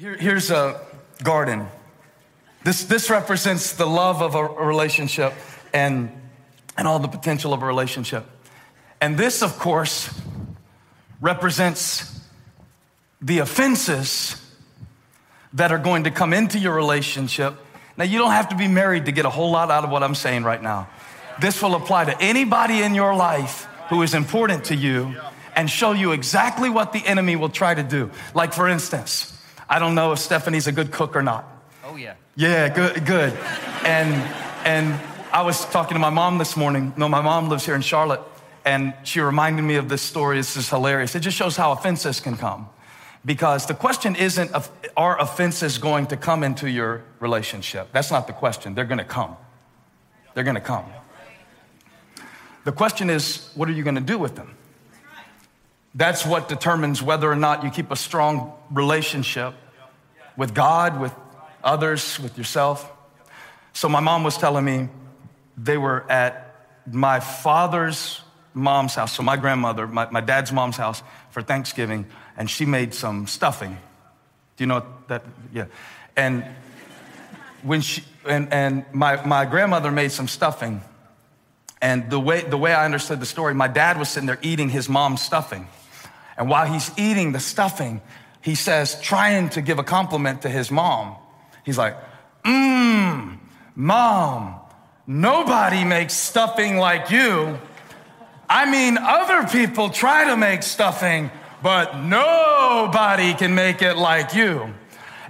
Here, here's a garden. This, this represents the love of a, relationship and, and all the potential of a relationship. And this, of course, represents the offenses that are going to come into your relationship. Now, you don't have to be married to get a whole lot out of what I'm saying right now. This will apply to anybody in your life who is important to you and show you exactly what the enemy will try to do. Like, for instance, I don't know if Stephanie's a good cook or not. Oh, yeah. Yeah, good, good. And, and I was talking to my mom this morning. No, my mom lives here in Charlotte. And she reminded me of this story. This is hilarious. It just shows how offenses can come. Because the question isn't, are offenses going to come into your relationship? That's not the question. They're going to come. They're going to come. The question is, what are you going to do with them? That's what determines whether or not you keep a strong relationship with God, with others, with yourself. So my mom was telling me they were at my father's mom's house, so my grandmother, my, my dad's mom's house for Thanksgiving, and she made some stuffing. Do you know that? Yeah. And when she, and, and my, my grandmother made some stuffing. And the way, the way I understood the story, my dad was sitting there eating his mom's stuffing. And while he's eating the stuffing, he says, trying to give a compliment to his mom, he's like, Mmm, mom, nobody makes stuffing like you. I mean, other people try to make stuffing, but nobody can make it like you.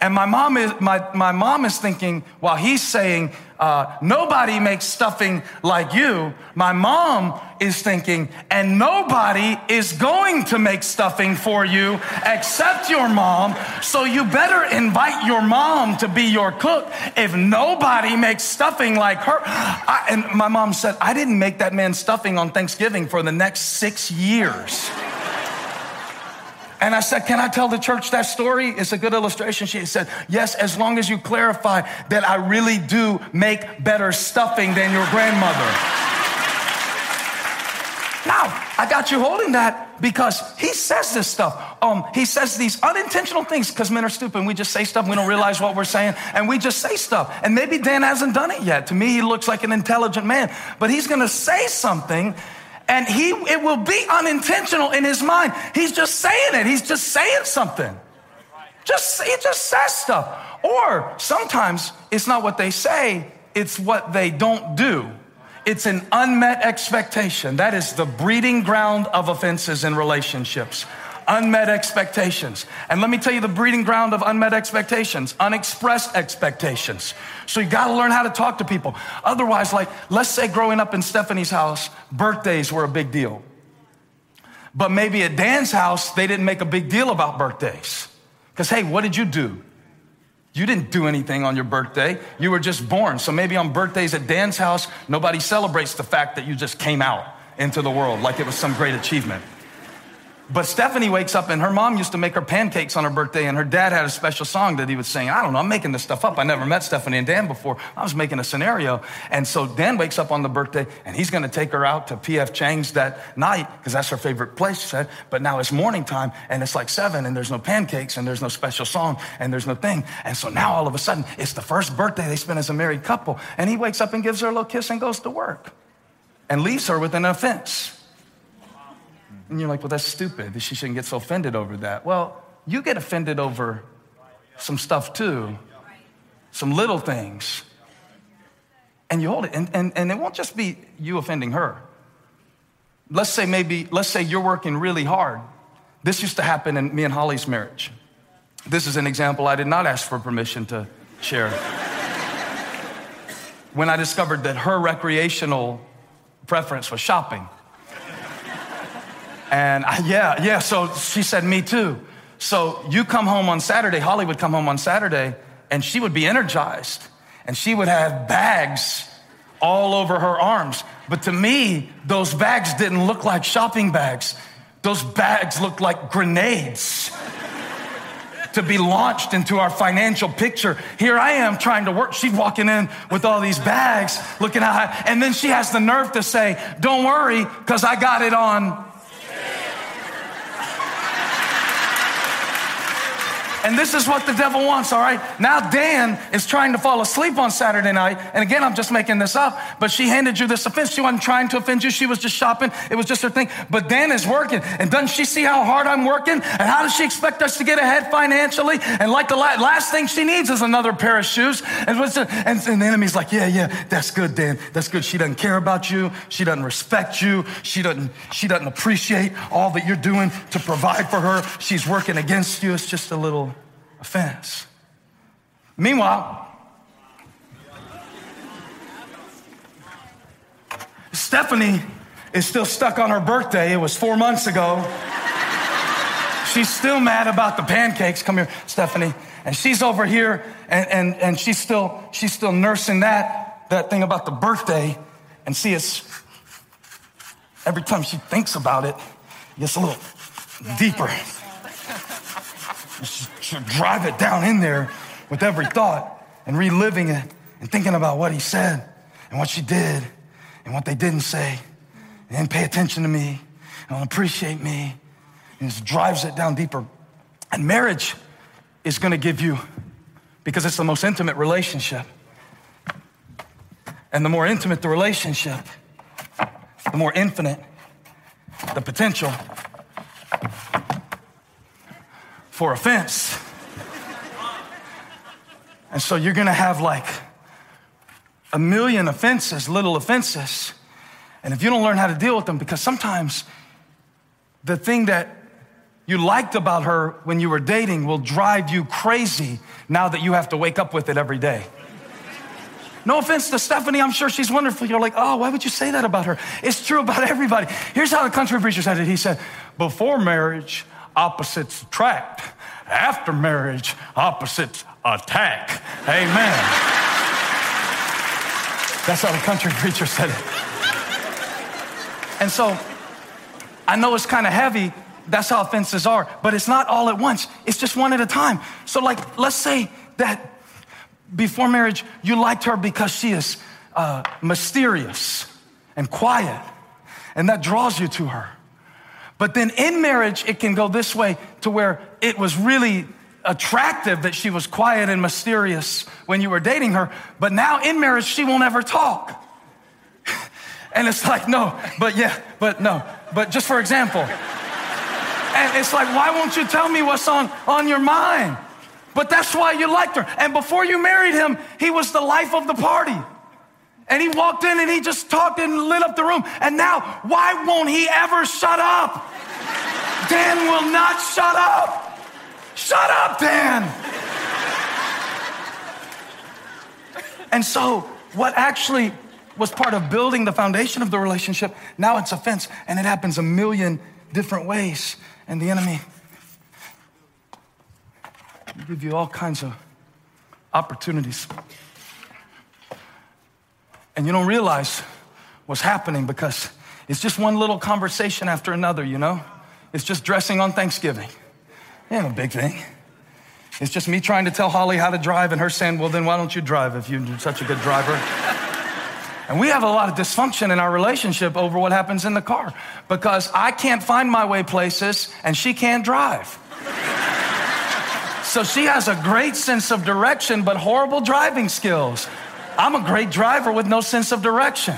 And my mom is, my, my mom is thinking, while he's saying, uh, nobody makes stuffing like you, my mom is thinking, and nobody is going to make stuffing for you except your mom. So you better invite your mom to be your cook if nobody makes stuffing like her. I, and my mom said, I didn't make that man stuffing on Thanksgiving for the next six years. And I said, Can I tell the church that story? It's a good illustration. She said, Yes, as long as you clarify that I really do make better stuffing than your grandmother. now, I got you holding that because he says this stuff. Um, he says these unintentional things because men are stupid. We just say stuff, we don't realize what we're saying, and we just say stuff. And maybe Dan hasn't done it yet. To me, he looks like an intelligent man, but he's gonna say something and he it will be unintentional in his mind. He's just saying it. He's just saying something. Just he just says stuff. Or sometimes it's not what they say, it's what they don't do. It's an unmet expectation. That is the breeding ground of offenses in relationships unmet expectations. And let me tell you the breeding ground of unmet expectations, unexpressed expectations. So you got to learn how to talk to people. Otherwise, like, let's say growing up in Stephanie's house, birthdays were a big deal. But maybe at Dan's house, they didn't make a big deal about birthdays. Because, hey, what did you do? You didn't do anything on your birthday. You were just born. So maybe on birthdays at Dan's house, nobody celebrates the fact that you just came out into the world like it was some great achievement. But Stephanie wakes up and her mom used to make her pancakes on her birthday, and her dad had a special song that he would sing. I don't know, I'm making this stuff up. I never met Stephanie and Dan before. I was making a scenario. And so Dan wakes up on the birthday, and he's gonna take her out to PF Chang's that night, because that's her favorite place, she said. But now it's morning time, and it's like seven, and there's no pancakes, and there's no special song, and there's no thing. And so now all of a sudden, it's the first birthday they spend as a married couple. And he wakes up and gives her a little kiss and goes to work and leaves her with an offense. And you're like, well, that's stupid. She shouldn't get so offended over that. Well, you get offended over some stuff too, some little things. And you hold it. And, and, and it won't just be you offending her. Let's say maybe, let's say you're working really hard. This used to happen in me and Holly's marriage. This is an example I did not ask for permission to share. when I discovered that her recreational preference was shopping. And I, yeah, yeah, so she said, Me too. So you come home on Saturday, Holly would come home on Saturday, and she would be energized, and she would have bags all over her arms. But to me, those bags didn't look like shopping bags, those bags looked like grenades. to be launched into our financial picture. Here I am trying to work. She's walking in with all these bags, looking at, and then she has the nerve to say, Don't worry, because I got it on And this is what the devil wants, all right? Now Dan is trying to fall asleep on Saturday night. And again, I'm just making this up, but she handed you this offense. She wasn't trying to offend you. She was just shopping. It was just her thing. But Dan is working. And doesn't she see how hard I'm working? And how does she expect us to get ahead financially? And like the last thing she needs is another pair of shoes. And, and the enemy's like, yeah, yeah, that's good, Dan. That's good. She doesn't care about you. She doesn't respect you. She doesn't, she doesn't appreciate all that you're doing to provide for her. She's working against you. It's just a little offense. Meanwhile, Stephanie is still stuck on her birthday. It was four months ago. she's still mad about the pancakes. Come here, Stephanie. And she's over here and, and, and she's still she's still nursing that, that thing about the birthday. And see, it's every time she thinks about it, it gets a little yeah, deeper. She drive it down in there with every thought and reliving it and thinking about what he said and what she did and what they didn't say and pay attention to me and don't appreciate me and just drives it down deeper. And marriage is going to give you, because it's the most intimate relationship. And the more intimate the relationship, the more infinite the potential for offense. And so you're gonna have like a million offenses, little offenses. And if you don't learn how to deal with them, because sometimes the thing that you liked about her when you were dating will drive you crazy now that you have to wake up with it every day. No offense to Stephanie, I'm sure she's wonderful. You're like, oh, why would you say that about her? It's true about everybody. Here's how the country preacher said it. He said, before marriage, opposites attract. After marriage, opposites attack. Amen. That's how the country preacher said it. And so I know it's kind of heavy. That's how offenses are, but it's not all at once. It's just one at a time. So, like, let's say that before marriage, you liked her because she is uh, mysterious and quiet, and that draws you to her. But then in marriage, it can go this way to where it was really attractive that she was quiet and mysterious when you were dating her, but now in marriage, she won't ever talk. And it's like, no, but yeah, but no, but just for example. And it's like, why won't you tell me what's on, on your mind? But that's why you liked her. And before you married him, he was the life of the party. And he walked in and he just talked and lit up the room. And now, why won't he ever shut up? Dan will not shut up. Shut up, Dan. And so, what actually was part of building the foundation of the relationship, now it's offense, and it happens a million different ways. And the enemy will give you all kinds of opportunities and you don't realize what's happening because it's just one little conversation after another, you know? It's just dressing on Thanksgiving. Ain't a big thing. It's just me trying to tell Holly how to drive and her saying, well, then why don't you drive if you're such a good driver? and we have a lot of dysfunction in our relationship over what happens in the car because I can't find my way places and she can't drive. so she has a great sense of direction, but horrible driving skills. I'm a great driver with no sense of direction.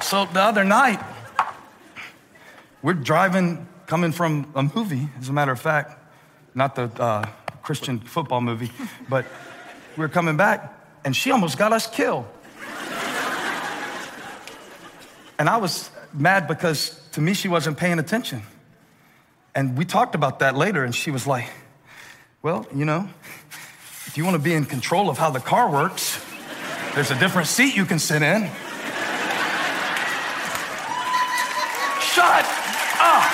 So the other night, we're driving, coming from a movie, as a matter of fact, not the uh, Christian football movie, but we are coming back, and she almost got us killed. And I was mad because to me, she wasn't paying attention. And we talked about that later, and she was like, Well, you know, if you want to be in control of how the car works, there's a different seat you can sit in. Shut up.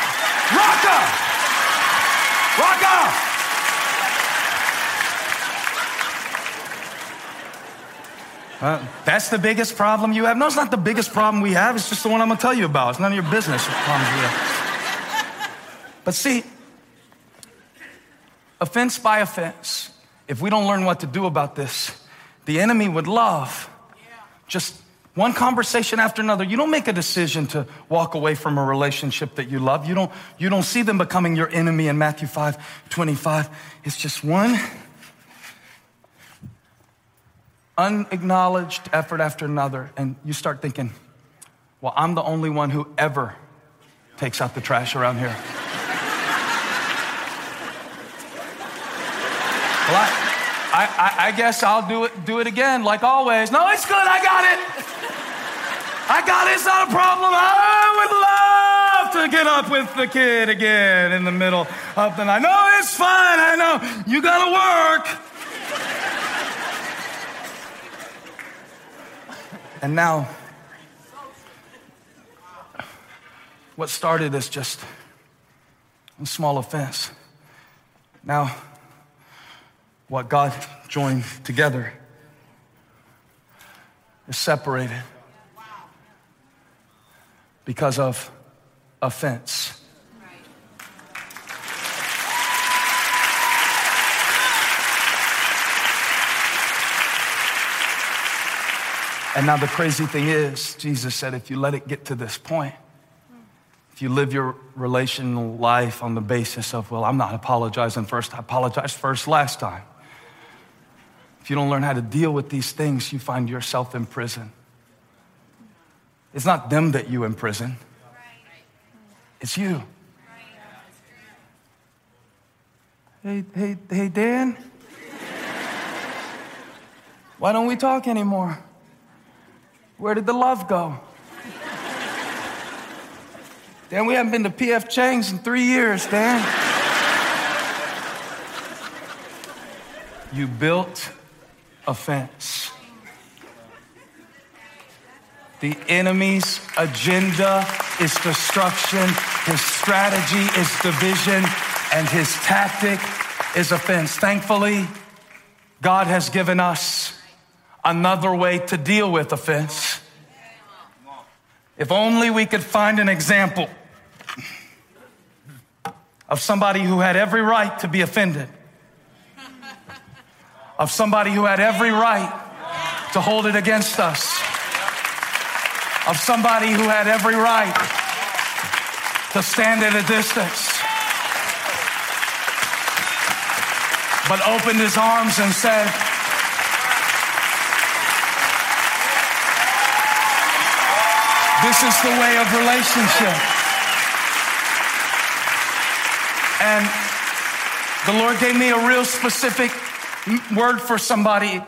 Rocka. Rocka. Uh, that's the biggest problem you have. No, it's not the biggest problem we have. It's just the one I'm going to tell you about. It's none of your business. But see, offense by offense if we don't learn what to do about this, the enemy would love just One conversation after another. You don't make a decision to walk away from a relationship that you love. You don't, you don't see them becoming your enemy in Matthew 5 25. It's just one unacknowledged effort after another. And you start thinking, well, I'm the only one who ever takes out the trash around here. Well, I, I, I, guess I'll do it, do it again, like always. No, it's good. I got it. I got it. It's not a problem. I would love to get up with the kid again in the middle of the night. No, it's fine. I know. You got to work. And now, what started as just a small offense, now, what God joined together is separated because of offense. And now the crazy thing is, Jesus said, if you let it get to this point, if you live your relational life on the basis of, well, I'm not apologizing first, I apologized first last time. If you don't learn how to deal with these things, you find yourself in prison. It's not them that you imprison, it's you. Hey, hey, hey, Dan. Why don't we talk anymore? Where did the love go? Dan, we haven't been to PF Chang's in three years, Dan. you built a fence. The enemy's agenda is destruction, his strategy is division, and his tactic is offense. Thankfully, God has given us another way to deal with offense. If only we could find an example of somebody who had every right to be offended, of somebody who had every right to hold it against us, of somebody who had every right to stand at a distance, but opened his arms and said, This is the way of relationship. And the Lord gave me a real specific word for somebody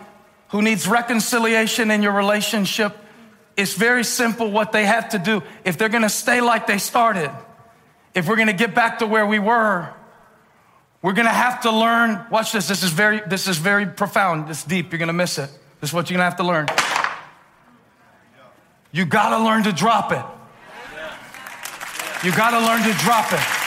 who needs reconciliation in your relationship. It's very simple what they have to do. If they're gonna stay like they started, if we're gonna get back to where we were, we're gonna have to learn. Watch this. This is very, this is very profound. It's deep. You're gonna miss it. This is what you're gonna have to learn. You gotta learn to drop it. You gotta learn to drop it.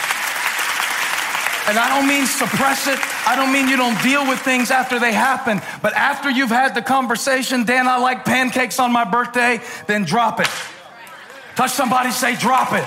And I don't mean suppress it. I don't mean you don't deal with things after they happen. But after you've had the conversation, Dan, I like pancakes on my birthday, then drop it. Touch somebody, say, drop it.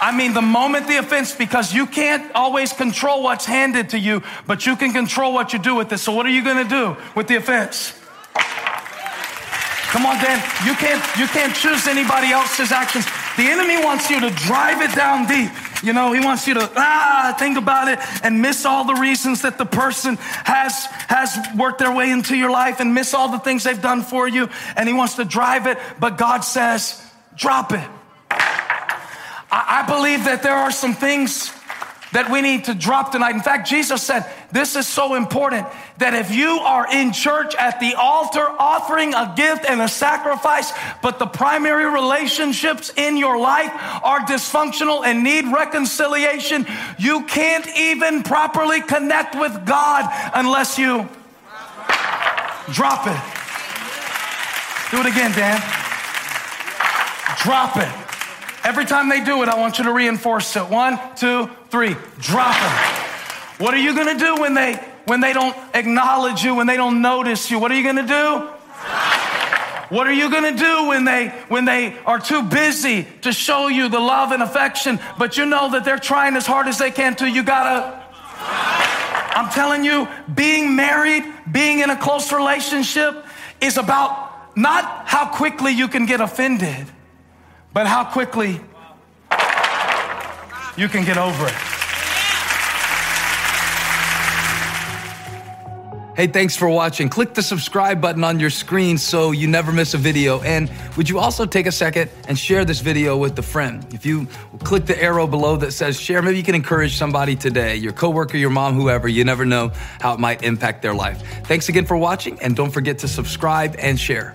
I mean, the moment the offense, because you can't always control what's handed to you, but you can control what you do with it. So, what are you gonna do with the offense? Come on, Dan. You can't, you can't choose anybody else's actions. The enemy wants you to drive it down deep. You know, he wants you to ah think about it and miss all the reasons that the person has has worked their way into your life and miss all the things they've done for you. And he wants to drive it, but God says, drop it. I, I believe that there are some things that we need to drop tonight. In fact, Jesus said, This is so important that if you are in church at the altar offering a gift and a sacrifice, but the primary relationships in your life are dysfunctional and need reconciliation, you can't even properly connect with God unless you drop it. Do it again, Dan. Drop it. Every time they do it, I want you to reinforce it. One, two, three. Drop them. What are you going to do when they when they don't acknowledge you, when they don't notice you? What are you going to do? What are you going to do when they when they are too busy to show you the love and affection, but you know that they're trying as hard as they can to you got to I'm telling you, being married, being in a close relationship is about Not how quickly you can get offended, but how quickly you can get over it. Hey, thanks for watching. Click the subscribe button on your screen so you never miss a video. And would you also take a second and share this video with a friend? If you click the arrow below that says share, maybe you can encourage somebody today, your coworker, your mom, whoever. You never know how it might impact their life. Thanks again for watching, and don't forget to subscribe and share.